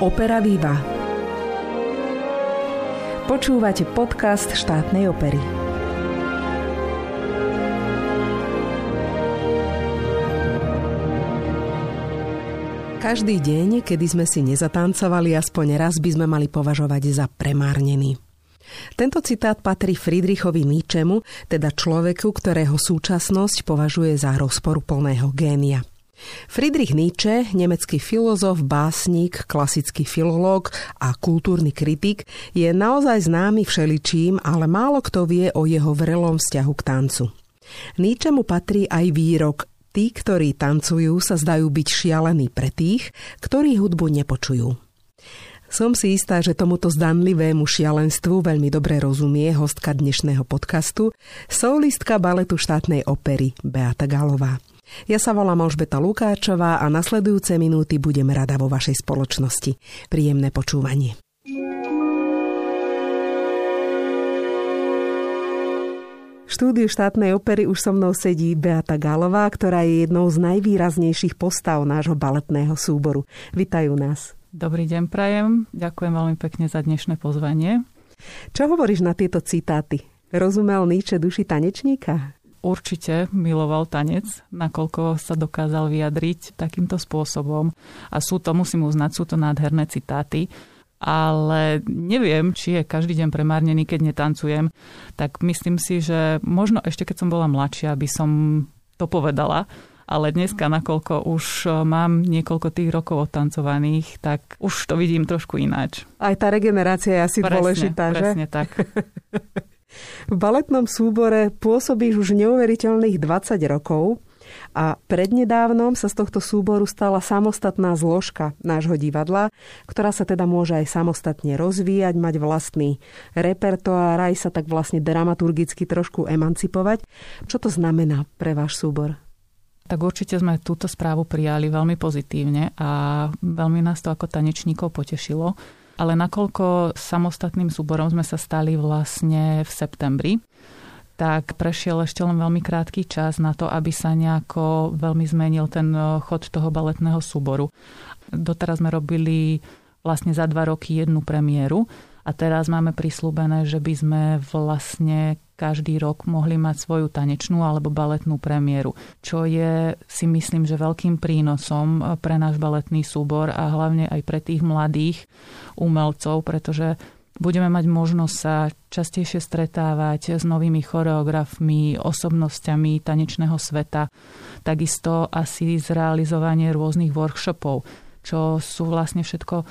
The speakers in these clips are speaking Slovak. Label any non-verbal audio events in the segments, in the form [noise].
Opera Viva. Počúvate podcast štátnej opery. Každý deň, kedy sme si nezatancovali, aspoň raz by sme mali považovať za premárnený. Tento citát patrí Friedrichovi Nietzschemu, teda človeku, ktorého súčasnosť považuje za rozporuplného génia. Friedrich Nietzsche, nemecký filozof, básnik, klasický filológ a kultúrny kritik, je naozaj známy všeličím, ale málo kto vie o jeho vrelom vzťahu k tancu. Nietzsche mu patrí aj výrok Tí, ktorí tancujú, sa zdajú byť šialení pre tých, ktorí hudbu nepočujú. Som si istá, že tomuto zdanlivému šialenstvu veľmi dobre rozumie hostka dnešného podcastu, soulistka baletu štátnej opery Beata Galová. Ja sa volám Alžbeta Lukáčová a nasledujúce minúty budem rada vo vašej spoločnosti. Príjemné počúvanie. Štúdiu štátnej opery už so mnou sedí Beata Galová, ktorá je jednou z najvýraznejších postav nášho baletného súboru. Vitajú nás. Dobrý deň, Prajem. Ďakujem veľmi pekne za dnešné pozvanie. Čo hovoríš na tieto citáty? Rozumel Nietzsche duši tanečníka? Určite miloval tanec, nakoľko sa dokázal vyjadriť takýmto spôsobom. A sú to, musím uznať, sú to nádherné citáty. Ale neviem, či je každý deň premárnený, keď netancujem. Tak myslím si, že možno ešte keď som bola mladšia, by som to povedala. Ale dneska, nakoľko už mám niekoľko tých rokov odtancovaných, tak už to vidím trošku ináč. Aj tá regenerácia je asi presne, dôležitá, presne že? Presne tak. [laughs] V baletnom súbore pôsobíš už neuveriteľných 20 rokov a prednedávnom sa z tohto súboru stala samostatná zložka nášho divadla, ktorá sa teda môže aj samostatne rozvíjať, mať vlastný repertoár, aj sa tak vlastne dramaturgicky trošku emancipovať. Čo to znamená pre váš súbor? tak určite sme túto správu prijali veľmi pozitívne a veľmi nás to ako tanečníkov potešilo ale nakoľko samostatným súborom sme sa stali vlastne v septembri, tak prešiel ešte len veľmi krátky čas na to, aby sa nejako veľmi zmenil ten eh, chod toho baletného súboru. Doteraz sme robili vlastne za dva roky jednu premiéru a teraz máme prislúbené, že by sme vlastne každý rok mohli mať svoju tanečnú alebo baletnú premiéru, čo je si myslím, že veľkým prínosom pre náš baletný súbor a hlavne aj pre tých mladých umelcov, pretože budeme mať možnosť sa častejšie stretávať s novými choreografmi, osobnosťami tanečného sveta, takisto asi zrealizovanie rôznych workshopov, čo sú vlastne všetko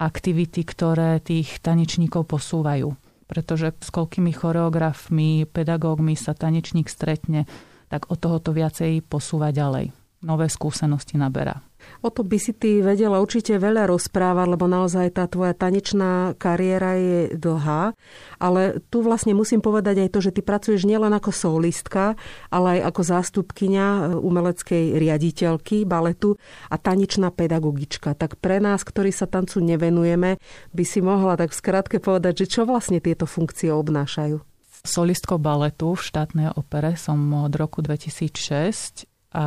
aktivity, ktoré tých tanečníkov posúvajú pretože s koľkými choreografmi, pedagógmi sa tanečník stretne, tak od toho to viacej posúva ďalej. Nové skúsenosti naberá. O to by si ty vedela určite veľa rozprávať, lebo naozaj tá tvoja tanečná kariéra je dlhá. Ale tu vlastne musím povedať aj to, že ty pracuješ nielen ako solistka, ale aj ako zástupkynia e, umeleckej riaditeľky baletu a tanečná pedagogička. Tak pre nás, ktorí sa tancu nevenujeme, by si mohla tak skrátke povedať, že čo vlastne tieto funkcie obnášajú. Solistkou baletu v štátnej opere som od roku 2006 a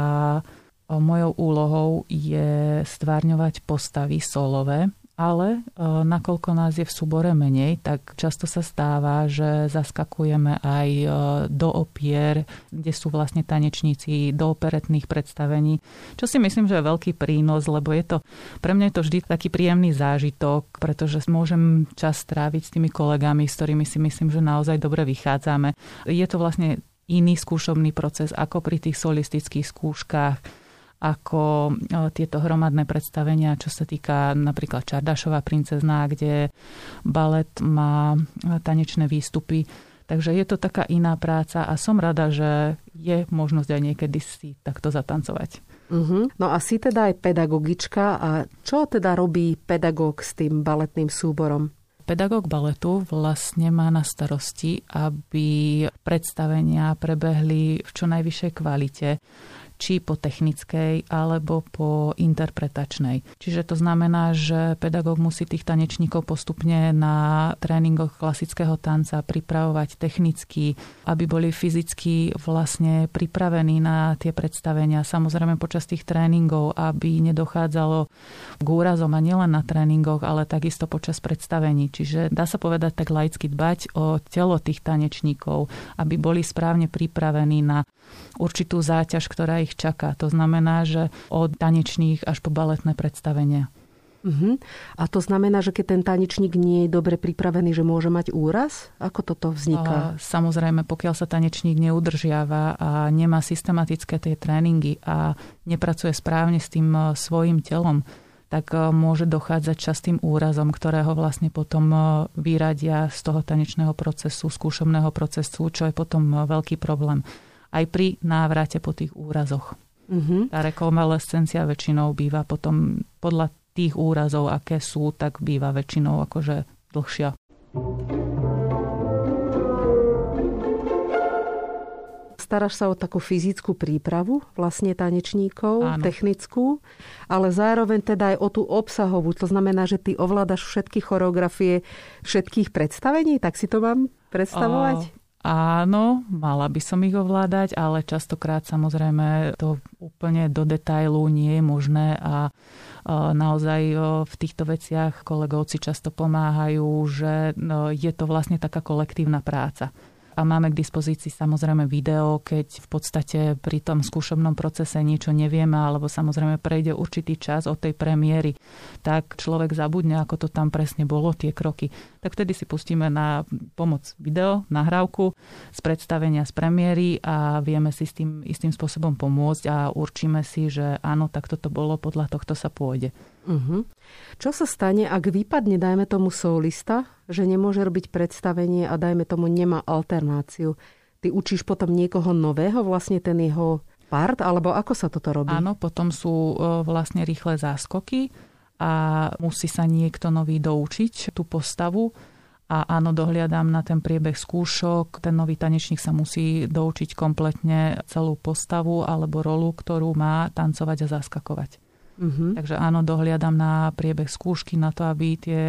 Mojou úlohou je stvárňovať postavy solové, ale nakoľko nás je v súbore menej, tak často sa stáva, že zaskakujeme aj do opier, kde sú vlastne tanečníci, do operetných predstavení, čo si myslím, že je veľký prínos, lebo je to, pre mňa je to vždy taký príjemný zážitok, pretože môžem čas stráviť s tými kolegami, s ktorými si myslím, že naozaj dobre vychádzame. Je to vlastne iný skúšobný proces ako pri tých solistických skúškach ako e, tieto hromadné predstavenia, čo sa týka napríklad Čardašová princezná, kde balet má e, tanečné výstupy. Takže je to taká iná práca a som rada, že je možnosť aj niekedy si takto zatancovať. Uh-huh. No a si teda aj pedagogička a čo teda robí pedagóg s tým baletným súborom? Pedagóg baletu vlastne má na starosti, aby predstavenia prebehli v čo najvyššej kvalite či po technickej alebo po interpretačnej. Čiže to znamená, že pedagóg musí tých tanečníkov postupne na tréningoch klasického tanca pripravovať technicky, aby boli fyzicky vlastne pripravení na tie predstavenia. Samozrejme počas tých tréningov, aby nedochádzalo k úrazom a nielen na tréningoch, ale takisto počas predstavení. Čiže dá sa povedať tak laicky dbať o telo tých tanečníkov, aby boli správne pripravení na určitú záťaž, ktorá ich čaká. To znamená, že od tanečných až po baletné predstavenia. Uh-huh. A to znamená, že keď ten tanečník nie je dobre pripravený, že môže mať úraz? Ako toto vzniká? Samozrejme, pokiaľ sa tanečník neudržiava a nemá systematické tie tréningy a nepracuje správne s tým e, svojim telom, tak e, môže dochádzať častým úrazom, ktorého vlastne potom e, vyradia z toho tanečného procesu, skúšobného procesu, čo je potom veľký problém aj pri návrate po tých úrazoch. Uh-huh. Tá rekonvalescencia väčšinou býva potom podľa tých úrazov, aké sú, tak býva väčšinou akože dlhšia. staráš sa o takú fyzickú prípravu vlastne tanečníkov, Áno. technickú, ale zároveň teda aj o tú obsahovú. To znamená, že ty ovládaš všetky choreografie všetkých predstavení, tak si to mám predstavovať? O, Áno, mala by som ich ovládať, ale častokrát samozrejme to úplne do detailu nie je možné a naozaj v týchto veciach kolegovci často pomáhajú, že no, je to vlastne taká kolektívna práca a máme k dispozícii samozrejme video, keď v podstate pri tom skúšobnom procese niečo nevieme alebo samozrejme prejde určitý čas od tej premiéry, tak človek zabudne, ako to tam presne bolo, tie kroky. Tak vtedy si pustíme na pomoc video, nahrávku z predstavenia z premiéry a vieme si s tým istým spôsobom pomôcť a určíme si, že áno, tak toto bolo, podľa tohto sa pôjde. Uh-huh. Čo sa stane, ak vypadne, dajme tomu solista, že nemôže robiť predstavenie a dajme tomu nemá alternáciu? Ty učíš potom niekoho nového, vlastne ten jeho part, alebo ako sa toto robí? Áno, potom sú e, vlastne rýchle záskoky a musí sa niekto nový doučiť tú postavu a áno, dohliadam na ten priebeh skúšok. Ten nový tanečník sa musí doučiť kompletne celú postavu alebo rolu, ktorú má tancovať a zaskakovať. Uh-huh. Takže áno, dohliadam na priebeh skúšky, na to, aby tie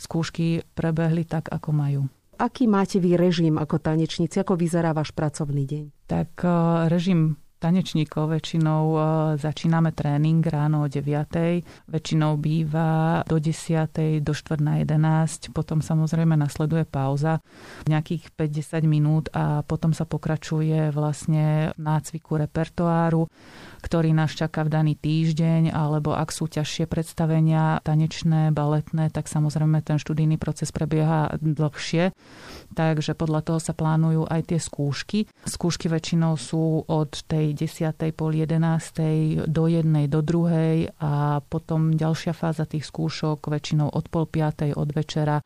skúšky prebehli tak, ako majú. Aký máte vy režim ako tanečníci? Ako vyzerá váš pracovný deň? Tak eh, režim tanečníkov väčšinou eh, začíname tréning ráno o 9. Väčšinou býva do 10. do 4 na 11. Potom samozrejme nasleduje pauza nejakých 50 minút a potom sa pokračuje vlastne nácviku repertoáru ktorý nás čaká v daný týždeň, alebo ak sú ťažšie predstavenia tanečné, baletné, tak samozrejme ten študijný proces prebieha dlhšie. Takže podľa toho sa plánujú aj tie skúšky. Skúšky väčšinou sú od tej 10. pol 11. do 1. do 2. a potom ďalšia fáza tých skúšok väčšinou od pol 5. od večera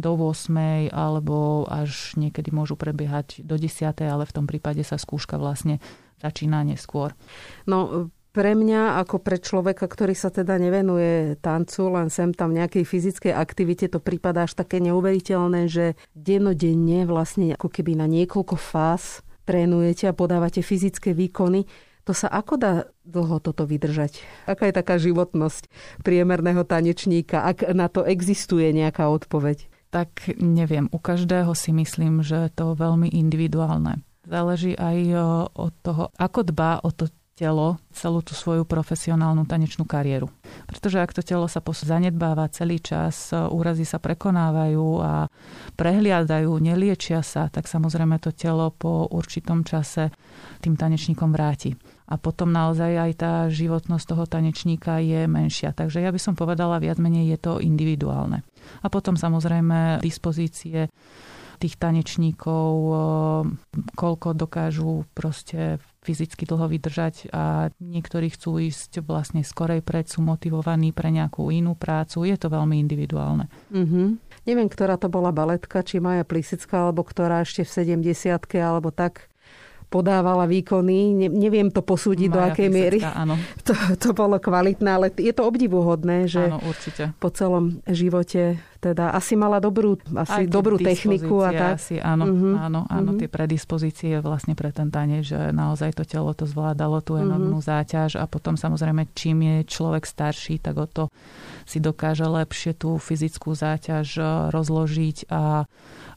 do 8. alebo až niekedy môžu prebiehať do 10. ale v tom prípade sa skúška vlastne začína neskôr. No, pre mňa, ako pre človeka, ktorý sa teda nevenuje tancu, len sem tam nejakej fyzickej aktivite, to prípada až také neuveriteľné, že dennodenne vlastne ako keby na niekoľko fáz trénujete a podávate fyzické výkony. To sa ako dá dlho toto vydržať? Aká je taká životnosť priemerného tanečníka, ak na to existuje nejaká odpoveď? Tak neviem, u každého si myslím, že je to veľmi individuálne. Záleží aj od toho, ako dbá o to telo celú tú svoju profesionálnu tanečnú kariéru. Pretože ak to telo sa zanedbáva celý čas, úrazy sa prekonávajú a prehliadajú, neliečia sa, tak samozrejme to telo po určitom čase tým tanečníkom vráti. A potom naozaj aj tá životnosť toho tanečníka je menšia. Takže ja by som povedala, viac menej je to individuálne. A potom samozrejme dispozície tých tanečníkov, koľko dokážu proste fyzicky dlho vydržať a niektorí chcú ísť vlastne skorej pred, sú motivovaní pre nejakú inú prácu. Je to veľmi individuálne. Mm-hmm. Neviem, ktorá to bola baletka, či Maja Plisická, alebo ktorá ešte v 70 alebo tak podávala výkony. Ne, neviem to posúdiť, Maja do akej miery áno. [laughs] To, to bolo kvalitné, ale je to obdivuhodné, že áno, určite. po celom živote Teda asi mala dobrú, asi dobrú techniku a tak. Asi, áno, uh-huh. áno, áno, uh-huh. tie predispozície vlastne pre ten tanec, že naozaj to telo to zvládalo tú mhm. enormnú uh-huh. záťaž a potom samozrejme, čím je človek starší, tak o to si dokáže lepšie tú fyzickú záťaž eh, rozložiť a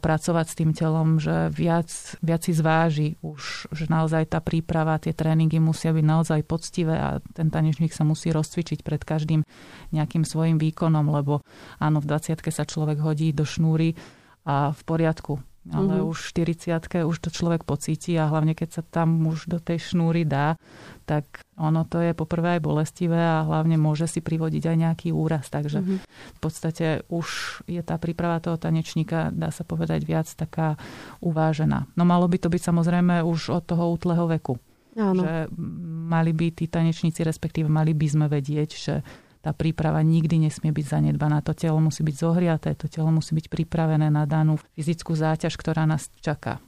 pracovať s tým telom, že viac, viac si zváži už, že naozaj tá príprava, tie tréningy musia byť naozaj poctivé a ten tanečník sa musí rozcvičiť pred každým nejakým svojim výkonom, lebo áno, v 20 sa človek hodí do šnúry a v poriadku ale mm-hmm. už v 40 už to človek pocíti a hlavne keď sa tam už do tej šnúry dá, tak ono to je poprvé aj bolestivé a hlavne môže si privodiť aj nejaký úraz. Takže mm-hmm. v podstate už je tá príprava toho tanečníka, dá sa povedať, viac taká uvážená. No malo by to byť samozrejme už od toho útleho veku. Áno. Že mali by tí tanečníci, respektíve mali by sme vedieť, že tá príprava nikdy nesmie byť zanedbaná. To telo musí byť zohriaté, to telo musí byť pripravené na danú fyzickú záťaž, ktorá nás čaká.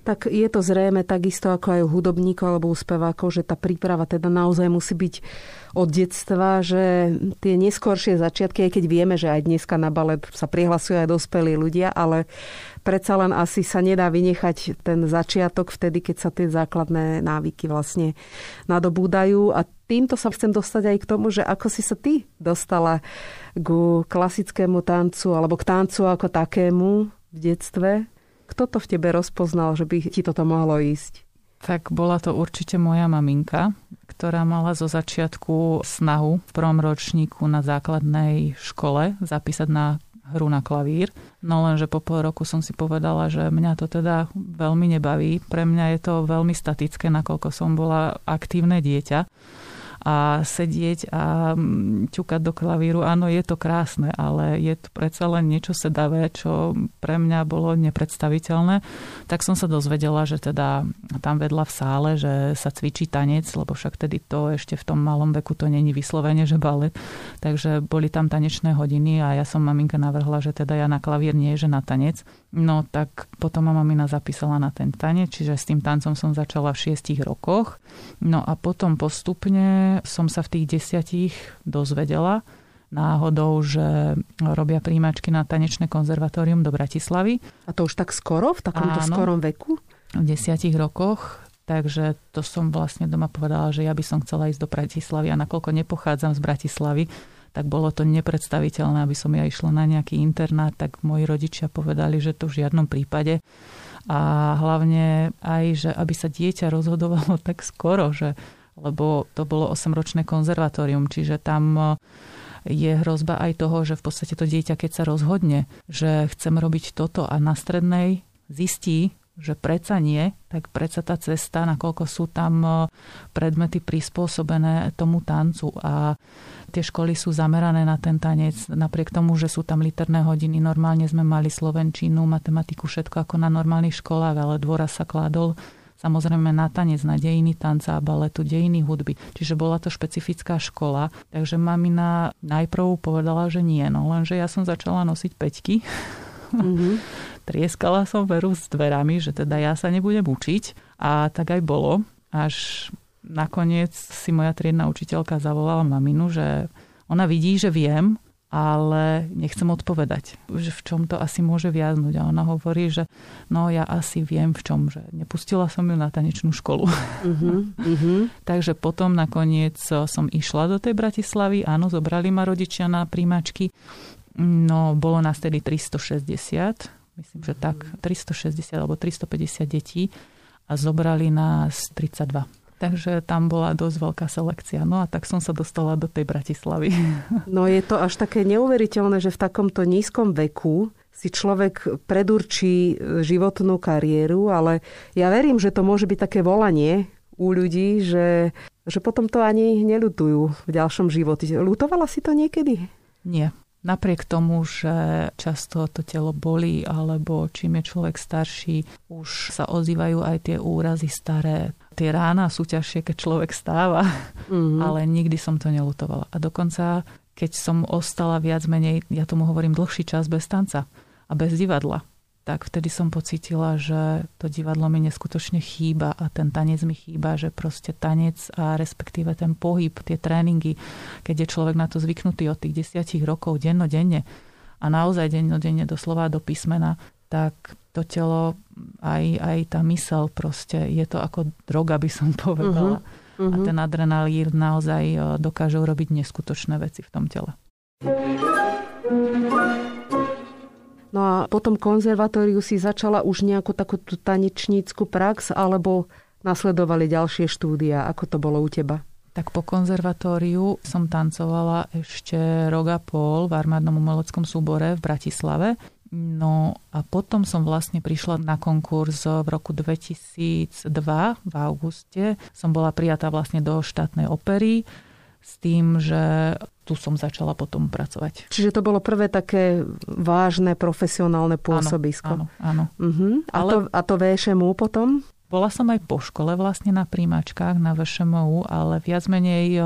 Tak je to zrejme takisto ako aj u hudobníkov alebo u spevákov, že tá príprava teda naozaj musí byť od detstva, že tie neskoršie začiatky, aj keď vieme, že aj dneska na balet sa prihlasujú aj dospelí ľudia, ale predsa len asi sa nedá vynechať ten začiatok vtedy, keď sa tie základné návyky vlastne nadobúdajú. A týmto sa chcem dostať aj k tomu, že ako si sa ty dostala ku klasickému tancu alebo k tancu ako takému v detstve. Kto to v tebe rozpoznal, že by ti toto mohlo ísť? Tak bola to určite moja maminka, ktorá mala zo začiatku snahu v prvom ročníku na základnej škole zapísať na hru na klavír. No lenže po pol roku som si povedala, že mňa to teda veľmi nebaví. Pre mňa je to veľmi statické, nakoľko som bola aktívne dieťa a sedieť a mm, ťukať do klavíru. Áno, je to krásne, ale je to predsa len niečo sedavé, čo pre mňa bolo nepredstaviteľné. Tak som sa dozvedela, že teda tam vedľa v sále, že sa cvičí tanec, lebo však tedy to ešte v tom malom veku to není vyslovene, že balet. Takže boli tam tanečné hodiny a ja som maminka navrhla, že teda ja na klavír nie, že na tanec. No tak potom ma mamina zapísala na ten tanec, čiže s tým tancom som začala v šiestich rokoch. No a potom postupne som sa v tých desiatich dozvedela náhodou, že robia príjimačky na tanečné konzervatórium do Bratislavy. A to už tak skoro, v takomto Áno, skorom veku? V desiatich rokoch. Takže to som vlastne doma povedala, že ja by som chcela ísť do Bratislavy a nakoľko nepochádzam z Bratislavy, tak bolo to nepredstaviteľné, aby som ja išla na nejaký internát, tak moji rodičia povedali, že to v žiadnom prípade. A hlavne aj, že aby sa dieťa rozhodovalo [laughs] tak skoro, že lebo to bolo 8-ročné konzervatórium, čiže tam e, je hrozba aj toho, že v podstate to dieťa, keď sa rozhodne, že chcem robiť toto a na strednej zistí, že predsa nie, tak predsa tá cesta, nakoľko sú tam e, predmety prispôsobené tomu tancu a tie školy sú zamerané na ten tanec. Napriek tomu, že sú tam literné hodiny, normálne sme mali slovenčinu, matematiku, všetko ako na normálnych školách, ale dôraz sa kládol samozrejme na tanec, na dejiny tanca a baletu, dejiny hudby. Čiže bola to špecifická škola, takže mamina najprv povedala, že nie, no lenže ja som začala nosiť peťky. Mm-hmm. [laughs] Trieskala som veru s dverami, že teda ja sa nebudem učiť a tak aj bolo. Až nakoniec si moja triedna učiteľka zavolala maminu, že ona vidí, že viem, ale nechcem odpovedať, že v čom to asi môže viaznuť. A ona hovorí, že no ja asi viem v čom, že nepustila som ju na tanečnú školu. Uh-huh, [laughs] uh-huh. Takže potom nakoniec som išla do tej Bratislavy, áno, zobrali ma rodičia na príjmačky, no bolo nás tedy 360, myslím, že tak, 360 alebo 350 detí a zobrali nás 32. Takže tam bola dosť veľká selekcia. No a tak som sa dostala do tej Bratislavy. [laughs] No je to až také neuveriteľné, že v takomto nízkom veku si človek predurčí životnú kariéru, ale ja verím, že to môže byť také volanie u ľudí, že, že potom to ani neľutujú v ďalšom živote. Lutovala si to niekedy? Nie. Napriek tomu, že často to telo bolí, alebo čím je človek starší, už sa ozývajú aj tie úrazy staré, tie rána sú ťažšie, keď človek stáva, mm-hmm. ale nikdy som to nelutovala. A dokonca, keď som ostala viac menej, ja tomu hovorím, dlhší čas bez tanca a bez divadla, tak vtedy som pocítila, že to divadlo mi neskutočne chýba a ten tanec mi chýba, že proste tanec a respektíve ten pohyb, tie tréningy, keď je človek na to zvyknutý od tých desiatich rokov dennodenne a naozaj dennodenne doslova do písmena, tak to telo, aj, aj tá mysel proste, je to ako droga, by som povedala. Uh-huh. Uh-huh. A ten adrenalín naozaj e, dokáže urobiť neskutočné veci v tom tele. No a potom konzervatóriu si začala už nejakú takú tanečnícku prax, alebo nasledovali ďalšie štúdia? Ako to bolo u teba? Tak po konzervatóriu som tancovala ešte rok a pol v armádnom umeleckom súbore v Bratislave. No a potom som vlastne prišla na konkurs v roku 2002 v auguste. Som bola prijatá vlastne do štátnej opery s tým, že tu som začala potom pracovať. Čiže to bolo prvé také vážne profesionálne pôsobisko. Áno, áno. Uh-huh. A, Ale... to, a to VŠMU potom? Bola som aj po škole vlastne na príjmačkách na VŠMU, ale viac menej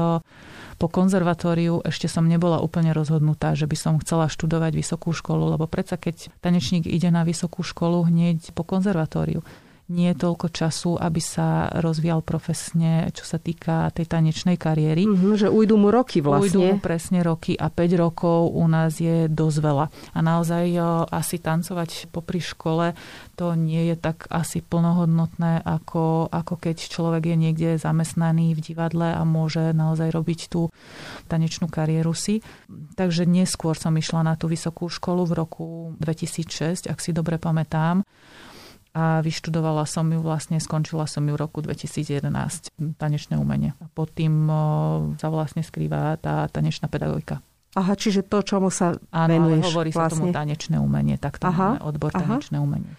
po konzervatóriu ešte som nebola úplne rozhodnutá, že by som chcela študovať vysokú školu, lebo predsa keď tanečník ide na vysokú školu hneď po konzervatóriu, nie je toľko času, aby sa rozvíjal profesne, čo sa týka tej tanečnej kariéry. Mm-hmm, že ujdu mu roky vlastne. Ujdu mu presne roky a 5 rokov u nás je dosť veľa. A naozaj asi tancovať popri škole to nie je tak asi plnohodnotné, ako, ako keď človek je niekde zamestnaný v divadle a môže naozaj robiť tú tanečnú kariéru si. Takže neskôr som išla na tú vysokú školu v roku 2006, ak si dobre pamätám a vyštudovala som ju vlastne, skončila som ju v roku 2011, tanečné umenie. A pod tým sa vlastne skrýva tá tanečná pedagogika. Aha, čiže to, čomu sa Áno, venuješ. Áno, hovorí vlastne. sa tomu tanečné umenie, tak to Aha, máme odbor Aha. tanečné umenie.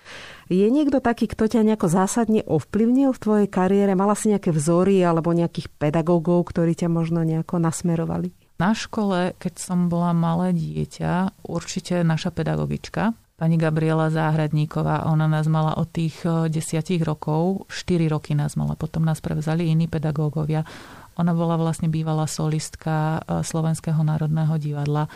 Je niekto taký, kto ťa nejako zásadne ovplyvnil v tvojej kariére? Mala si nejaké vzory alebo nejakých pedagógov, ktorí ťa možno nejako nasmerovali? Na škole, keď som bola malé dieťa, určite naša pedagogička, pani Gabriela Záhradníková. Ona nás mala od tých eh, desiatich rokov, 4 roky nás mala, potom nás prevzali iní pedagógovia. Ona bola vlastne bývalá solistka eh, Slovenského národného divadla.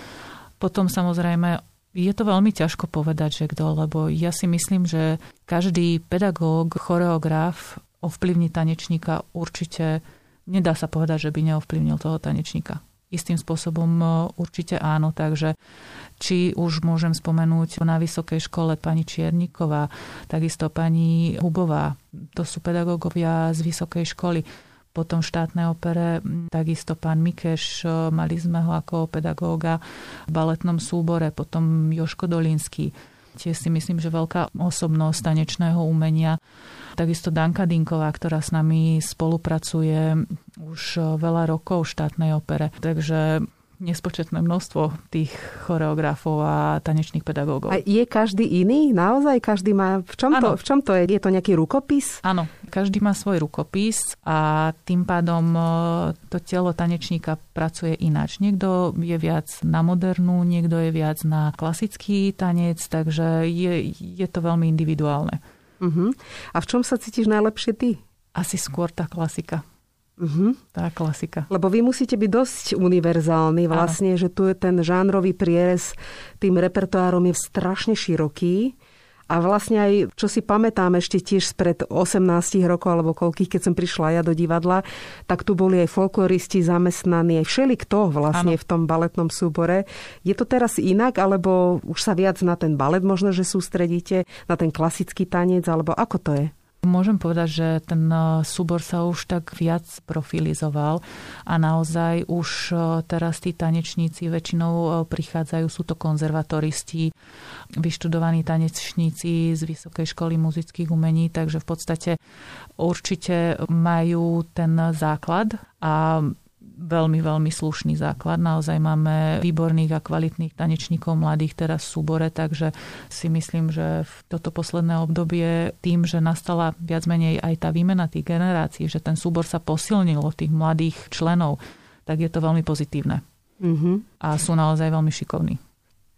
Potom samozrejme je to veľmi ťažko povedať, že kto, lebo ja si myslím, že každý pedagóg, choreograf ovplyvní tanečníka určite, nedá sa povedať, že by neovplyvnil toho tanečníka istým spôsobom e, určite áno. Takže či už môžem spomenúť na vysokej škole pani Čierniková, takisto pani Hubová, to sú pedagógovia z vysokej školy. Potom v štátnej opere takisto pán Mikeš, e, mali sme ho ako pedagóga v baletnom súbore, potom Joško Dolinský tiež si myslím, že veľká osobnosť tanečného umenia. Takisto Danka Dinková, ktorá s nami spolupracuje už veľa rokov v štátnej opere. Takže nespočetné množstvo tých choreografov a tanečných pedagógov. A je každý iný? Naozaj každý má... V čom, to, v čom to je? Je to nejaký rukopis? Áno, každý má svoj rukopis a tým pádom e, to telo tanečníka pracuje ináč. Niekto je viac na modernú, niekto je viac na klasický tanec, takže je, je to veľmi individuálne. Uh-huh. A v čom sa cítiš najlepšie ty? Asi skôr tá klasika. Uh-huh. Tá klasika. Lebo vy musíte byť dosť univerzálny vlastne, Áno. že tu je ten žánrový prierez tým repertoárom je strašne široký. A vlastne aj, čo si pamätám ešte tiež spred 18 rokov, alebo koľkých, keď som prišla ja do divadla, tak tu boli aj folkloristi zamestnaní, aj všeli kto vlastne ano. v tom baletnom súbore. Je to teraz inak, alebo už sa viac na ten balet možno, že sústredíte, na ten klasický tanec, alebo ako to je? Môžem povedať, že ten e, súbor sa už tak viac profilizoval a naozaj už e, teraz tí tanečníci väčšinou e, prichádzajú, sú to konzervatoristi, vyštudovaní tanečníci z Vysokej školy muzických umení, takže v podstate určite majú ten základ a veľmi, veľmi slušný základ. Naozaj máme výborných a kvalitných tanečníkov mladých teraz v súbore, takže si myslím, že v toto posledné obdobie tým, že nastala viac menej aj tá výmena tých generácií, že ten súbor sa posilnil od tých mladých členov, tak je to veľmi pozitívne. Mm-hmm. A sú naozaj veľmi šikovní.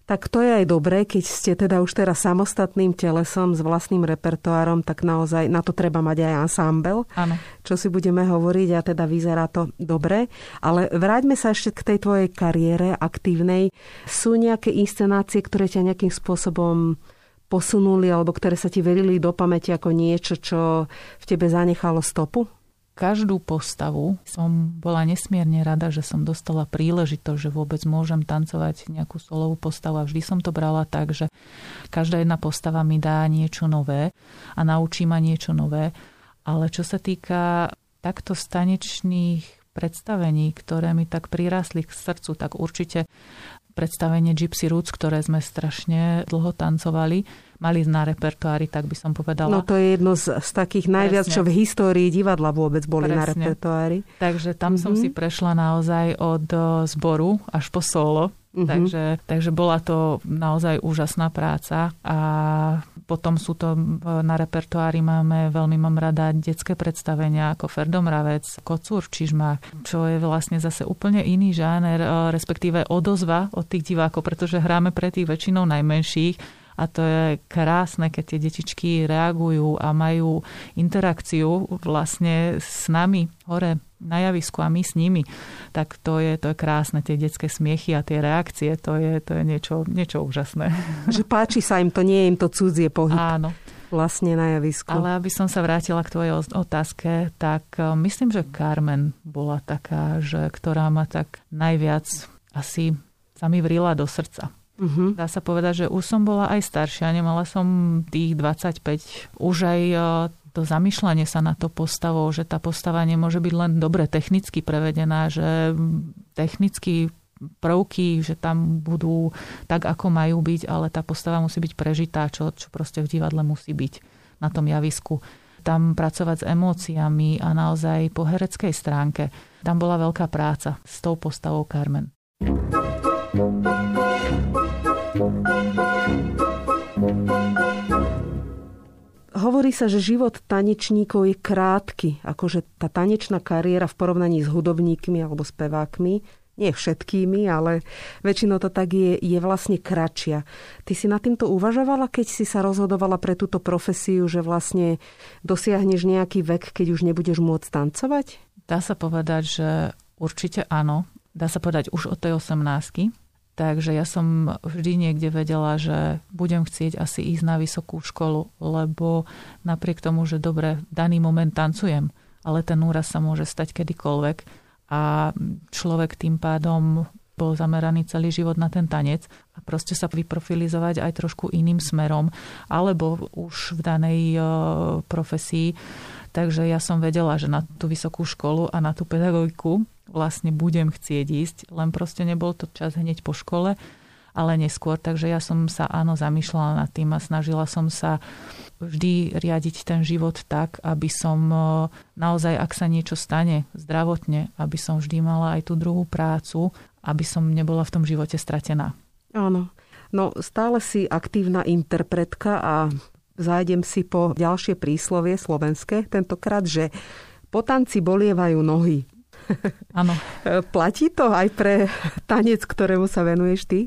Tak to je aj dobré, keď ste teda už teraz samostatným telesom s vlastným repertoárom, tak naozaj na to treba mať aj Áno. čo si budeme hovoriť a teda vyzerá to dobre. Ale vráťme sa ešte k tej tvojej kariére aktívnej. Sú nejaké inscenácie, ktoré ťa nejakým spôsobom posunuli alebo ktoré sa ti verili do pamäti ako niečo, čo v tebe zanechalo stopu? Každú postavu som bola nesmierne rada, že som dostala príležitosť, že vôbec môžem tancovať nejakú solovú postavu a vždy som to brala tak, že každá jedna postava mi dá niečo nové a naučí ma niečo nové. Ale čo sa týka takto stanečných predstavení, ktoré mi tak prirásli k srdcu, tak určite predstavenie Gypsy Roots, ktoré sme strašne dlho tancovali, mali na repertoári, tak by som povedala. No to je jedno z, z takých najviac, Presne. čo v histórii divadla vôbec boli Presne. na repertoári. Takže tam mm-hmm. som si prešla naozaj od zboru až po solo. Mm-hmm. Takže, takže bola to naozaj úžasná práca a potom sú to na repertoári máme, veľmi mám rada detské predstavenia ako Ferdomravec, Kocúr, Čižmák, čo je vlastne zase úplne iný žáner, respektíve odozva od tých divákov, pretože hráme pre tých väčšinou najmenších a to je krásne, keď tie detičky reagujú a majú interakciu vlastne s nami hore na javisku a my s nimi, tak to je, to je krásne, tie detské smiechy a tie reakcie, to je, to je niečo, niečo úžasné. [laughs] Že páči sa im to, nie je im to cudzie pohyb. Áno. Vlastne na javisku. Ale aby som sa vrátila k tvojej otázke, tak e, myslím, že Carmen bola taká, že ktorá ma tak najviac asi sa mi vrila do srdca. Uh-huh. Dá sa povedať, že už som bola aj staršia, nemala som tých 25. Už aj e, to zamýšľanie sa na to postavou, že tá postava nemôže byť len dobre technicky prevedená, že technicky prvky, že tam budú tak, ako majú byť, ale tá postava musí byť prežitá, čo, čo proste v divadle musí byť na tom javisku. Tam pracovať s emóciami a naozaj po hereckej stránke. Tam bola veľká práca s tou postavou Carmen. Hovorí sa, že život tanečníkov je krátky, akože tá tanečná kariéra v porovnaní s hudobníkmi alebo spevákmi, nie všetkými, ale väčšinou to tak je, je vlastne kratšia. Ty si na týmto uvažovala, keď si sa rozhodovala pre túto profesiu, že vlastne dosiahneš nejaký vek, keď už nebudeš môcť tancovať? Dá sa povedať, že určite áno. Dá sa povedať už od tej 18 Takže ja som vždy niekde vedela, že budem chcieť asi ísť na vysokú školu, lebo napriek tomu, že dobre, daný moment tancujem, ale ten úraz sa môže stať kedykoľvek a človek tým pádom bol zameraný celý život na ten tanec a proste sa vyprofilizovať aj trošku iným smerom, alebo už v danej e, profesii. Takže ja som vedela, že na tú vysokú školu a na tú pedagogiku vlastne budem chcieť ísť, len proste nebol to čas hneď po škole, ale neskôr. Takže ja som sa áno zamýšľala nad tým a snažila som sa vždy riadiť ten život tak, aby som naozaj, ak sa niečo stane zdravotne, aby som vždy mala aj tú druhú prácu, aby som nebola v tom živote stratená. Áno. No stále si aktívna interpretka a zájdem si po ďalšie príslovie slovenské, tentokrát, že po tanci bolievajú nohy. Áno. Platí to aj pre tanec, ktorému sa venuješ ty?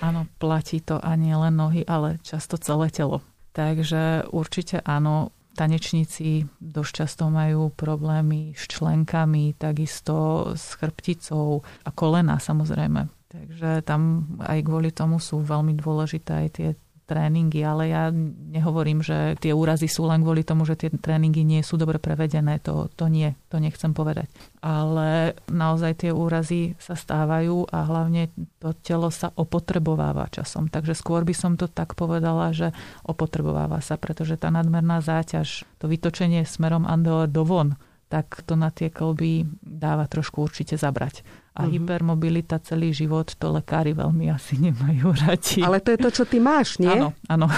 Áno, platí to a nie len nohy, ale často celé telo. Takže určite áno, tanečníci dosť často majú problémy s členkami, takisto s chrbticou a kolena samozrejme. Takže tam aj kvôli tomu sú veľmi dôležité aj tie tréningy, ale ja nehovorím, že tie úrazy sú len kvôli tomu, že tie tréningy nie sú dobre prevedené. To, to nie, to nechcem povedať. Ale naozaj tie úrazy sa stávajú a hlavne to telo sa opotrebováva časom. Takže skôr by som to tak povedala, že opotrebováva sa, pretože tá nadmerná záťaž, to vytočenie smerom andole do von, tak to na tie kolby dáva trošku určite zabrať. A uh-huh. hypermobilita celý život, to lekári veľmi asi nemajú radi. Ale to je to, čo ty máš, nie? Áno, áno.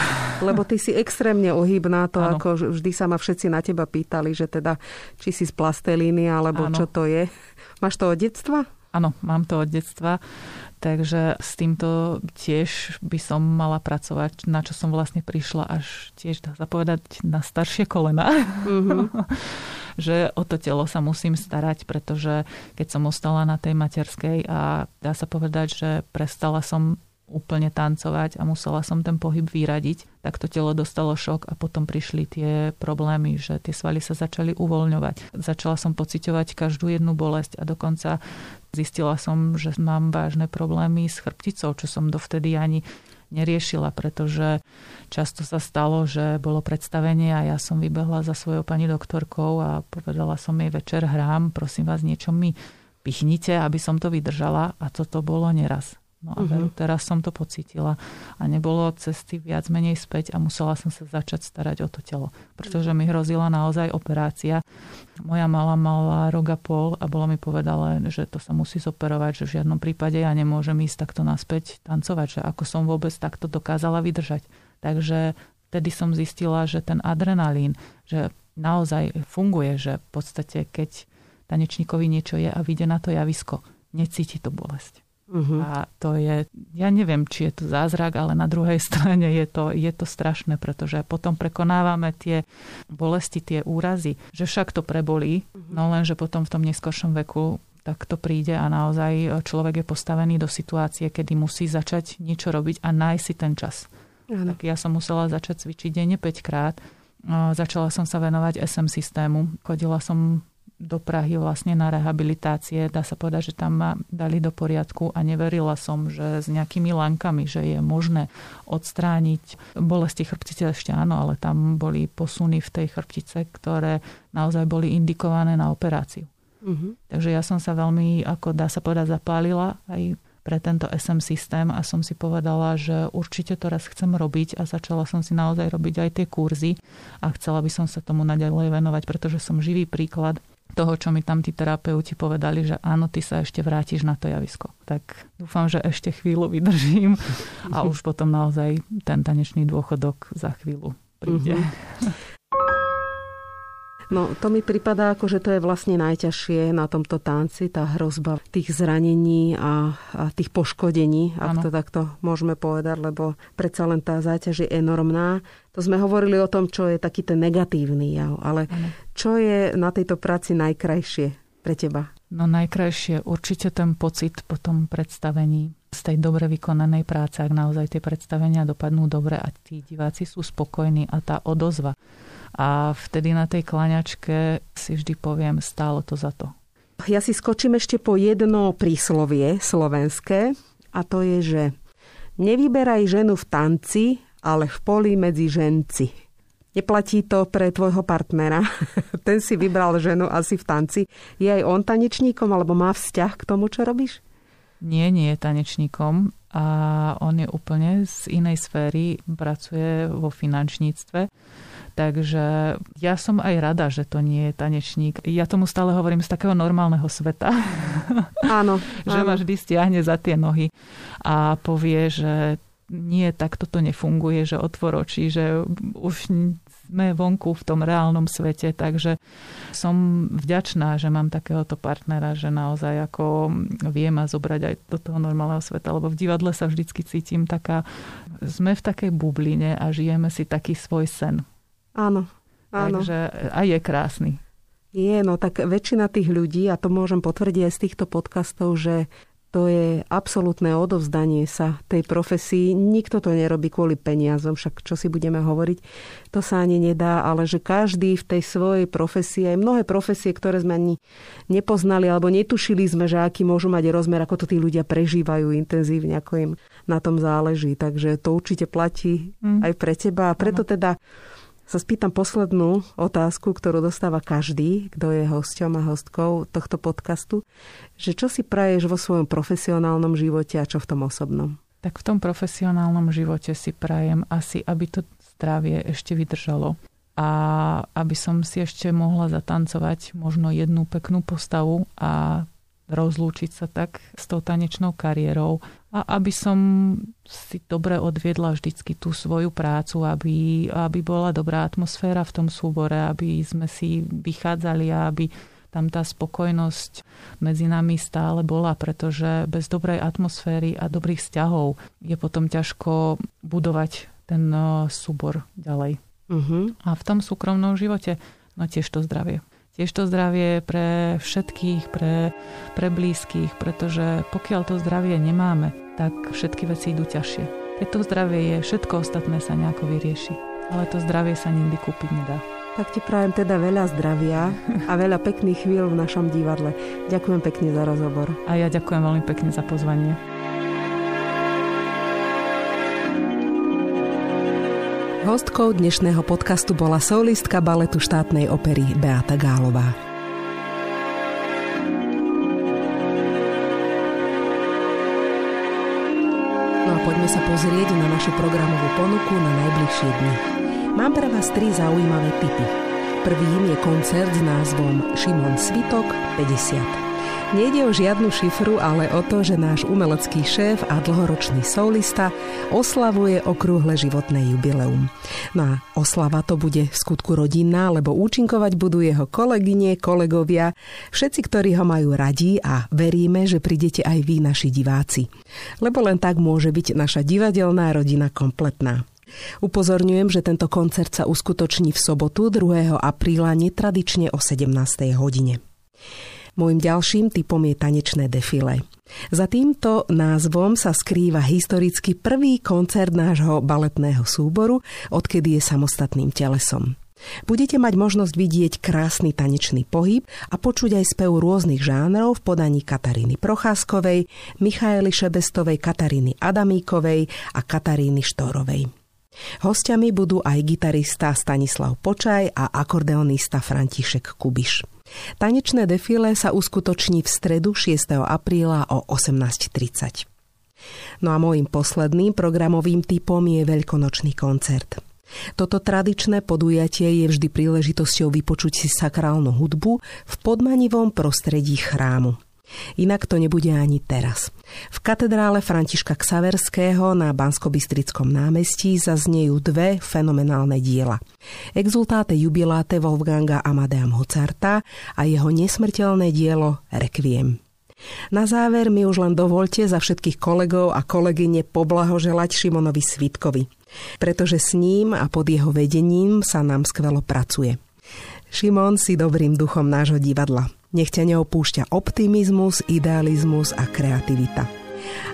Lebo ty si extrémne ohybná, to ano. ako vždy sa ma všetci na teba pýtali, že teda či si z plastelíny, alebo ano. čo to je. Máš to od detstva? Áno, mám to od detstva. Takže s týmto tiež by som mala pracovať, na čo som vlastne prišla až tiež, dá sa povedať, na staršie kolena. Mm-hmm. [laughs] že o to telo sa musím starať, pretože keď som ostala na tej materskej a dá sa povedať, že prestala som úplne tancovať a musela som ten pohyb vyradiť, tak to telo dostalo šok a potom prišli tie problémy, že tie svaly sa začali uvoľňovať. Začala som pociťovať každú jednu bolesť a dokonca zistila som, že mám vážne problémy s chrbticou, čo som dovtedy ani neriešila, pretože často sa stalo, že bolo predstavenie a ja som vybehla za svojou pani doktorkou a povedala som jej večer hrám, prosím vás, niečo mi pichnite, aby som to vydržala a toto bolo neraz. No a veru, mhm. teraz som to pocítila a nebolo cesty viac menej späť a musela som sa začať starať o to telo. Pretože mi hrozila naozaj operácia. Moja mala mala rok a pol a bolo mi povedané, že to sa musí zoperovať, že v žiadnom prípade ja nemôžem ísť takto naspäť tancovať, že ako som vôbec takto dokázala vydržať. Takže vtedy som zistila, že ten adrenalín, že naozaj funguje, že v podstate keď tanečníkovi niečo je a vyjde na to javisko, necíti to bolesť. Uh-huh. A to je, ja neviem, či je to zázrak, ale na druhej [laughs] strane je to, je to strašné, pretože potom prekonávame tie bolesti, tie úrazy, že však to prebolí, uh-huh. no len, že potom v tom neskoršom veku tak to príde a naozaj človek je postavený do situácie, kedy musí začať niečo robiť a nájsť si ten čas. Uh-huh. Tak ja som musela začať cvičiť denne 5 krát. Začala som sa venovať SM systému. Chodila som do Prahy vlastne na rehabilitácie. Dá sa povedať, že tam ma dali do poriadku a neverila som, že s nejakými lankami, že je možné odstrániť bolesti chrbtice ešte áno, ale tam boli posuny v tej chrbtice, ktoré naozaj boli indikované na operáciu. Uh-huh. Takže ja som sa veľmi, ako dá sa povedať, zapálila aj pre tento SM systém a som si povedala, že určite to raz chcem robiť a začala som si naozaj robiť aj tie kurzy a chcela by som sa tomu naďalej venovať, pretože som živý príklad toho, čo mi tam tí terapeuti povedali, že áno, ty sa ešte vrátiš na to javisko. Tak dúfam, že ešte chvíľu vydržím a už potom naozaj ten tanečný dôchodok za chvíľu príde. Mm-hmm. [laughs] No to mi pripadá, ako že to je vlastne najťažšie na tomto tanci, tá hrozba tých zranení a, a tých poškodení, ak ano. to takto môžeme povedať, lebo predsa len tá záťaž je enormná. To sme hovorili o tom, čo je taký ten negatívny jav, ale ano. čo je na tejto práci najkrajšie pre teba? No najkrajšie určite ten pocit po tom predstavení z tej dobre vykonanej práce, ak naozaj tie predstavenia dopadnú dobre a tí diváci sú spokojní a tá odozva a vtedy na tej klaňačke si vždy poviem, stálo to za to. Ja si skočím ešte po jedno príslovie slovenské a to je, že nevyberaj ženu v tanci, ale v poli medzi ženci. Neplatí to pre tvojho partnera. [laughs] Ten si vybral ženu asi v tanci. Je aj on tanečníkom alebo má vzťah k tomu, čo robíš? Nie, nie je tanečníkom a on je úplne z inej sféry, pracuje vo finančníctve Takže ja som aj rada, že to nie je tanečník. Ja tomu stále hovorím z takého normálneho sveta. [laughs] Áno. že ma vždy stiahne za tie nohy a povie, že nie, tak toto nefunguje, že otvor oči, že už sme vonku v tom reálnom svete, takže som vďačná, že mám takéhoto partnera, že naozaj ako vie ma zobrať aj do toho normálneho sveta, lebo v divadle sa vždycky cítim taká, sme v takej bubline a žijeme si taký svoj sen. Áno, áno. Takže aj je krásny. Je, no tak väčšina tých ľudí, a to môžem potvrdiť aj z týchto podcastov, že to je absolútne odovzdanie sa tej profesii. Nikto to nerobí kvôli peniazom, však čo si budeme hovoriť, to sa ani nedá, ale že každý v tej svojej profesii, aj mnohé profesie, ktoré sme ani nepoznali alebo netušili sme, že aký môžu mať rozmer, ako to tí ľudia prežívajú intenzívne, ako im na tom záleží. Takže to určite platí mm. aj pre teba. A preto teda sa spýtam poslednú otázku, ktorú dostáva každý, kto je hosťom a hostkou tohto podcastu, že čo si praješ vo svojom profesionálnom živote a čo v tom osobnom? Tak v tom profesionálnom živote si prajem asi, aby to zdravie ešte vydržalo a aby som si ešte mohla zatancovať možno jednu peknú postavu a rozlúčiť sa tak s tou tanečnou kariérou a aby som si dobre odviedla vždycky tú svoju prácu, aby, aby bola dobrá atmosféra v tom súbore, aby sme si vychádzali a aby tam tá spokojnosť medzi nami stále bola, pretože bez dobrej atmosféry a dobrých vzťahov je potom ťažko budovať ten eh, súbor ďalej. Uh-huh. A v tom súkromnom živote, no tiež to zdravie. Tiež to zdravie pre všetkých, pre, pre blízkych, pretože pokiaľ to zdravie nemáme, tak všetky veci idú ťažšie. Keď to zdravie je, všetko ostatné sa nejako vyrieši. Ale to zdravie sa nikdy kúpiť nedá. Tak ti prajem teda veľa zdravia a veľa pekných chvíľ v našom divadle. Ďakujem pekne za rozhovor. A ja ďakujem veľmi pekne za pozvanie. Hostkou dnešného podcastu bola solistka baletu štátnej opery Beata Gálová. No a poďme sa pozrieť na našu programovú ponuku na najbližšie dni. Mám pre vás tri zaujímavé tipy. Prvým je koncert s názvom Šimon Svitok 50. Nejde o žiadnu šifru, ale o to, že náš umelecký šéf a dlhoročný solista oslavuje okrúhle životné jubileum. No a oslava to bude v skutku rodinná, lebo účinkovať budú jeho kolegyne, kolegovia, všetci, ktorí ho majú radi a veríme, že prídete aj vy, naši diváci. Lebo len tak môže byť naša divadelná rodina kompletná. Upozorňujem, že tento koncert sa uskutoční v sobotu 2. apríla netradične o 17. hodine. Môjim ďalším typom je tanečné defile. Za týmto názvom sa skrýva historicky prvý koncert nášho baletného súboru, odkedy je samostatným telesom. Budete mať možnosť vidieť krásny tanečný pohyb a počuť aj spev rôznych žánrov v podaní Kataríny Procházkovej, Michaely Šebestovej, Kataríny Adamíkovej a Kataríny Štórovej. Hostiami budú aj gitarista Stanislav Počaj a akordeonista František Kubiš. Tanečné defile sa uskutoční v stredu 6. apríla o 18.30. No a môjim posledným programovým typom je veľkonočný koncert. Toto tradičné podujatie je vždy príležitosťou vypočuť si sakrálnu hudbu v podmanivom prostredí chrámu. Inak to nebude ani teraz. V katedrále Františka Ksaverského na Banskobystrickom námestí zaznejú dve fenomenálne diela. Exultáte jubiláte Wolfganga Amadea Mozarta a jeho nesmrteľné dielo Requiem. Na záver mi už len dovolte za všetkých kolegov a kolegyne poblahoželať Šimonovi Svitkovi, pretože s ním a pod jeho vedením sa nám skvelo pracuje. Šimon si dobrým duchom nášho divadla. Nech ťa neopúšťa optimizmus, idealizmus a kreativita.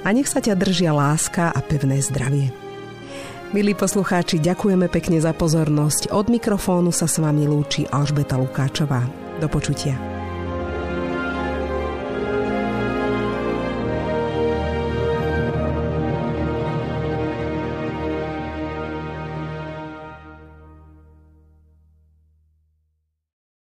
A nech sa ťa držia láska a pevné zdravie. Milí poslucháči, ďakujeme pekne za pozornosť. Od mikrofónu sa s vami lúči Alžbeta Lukáčová. Do počutia.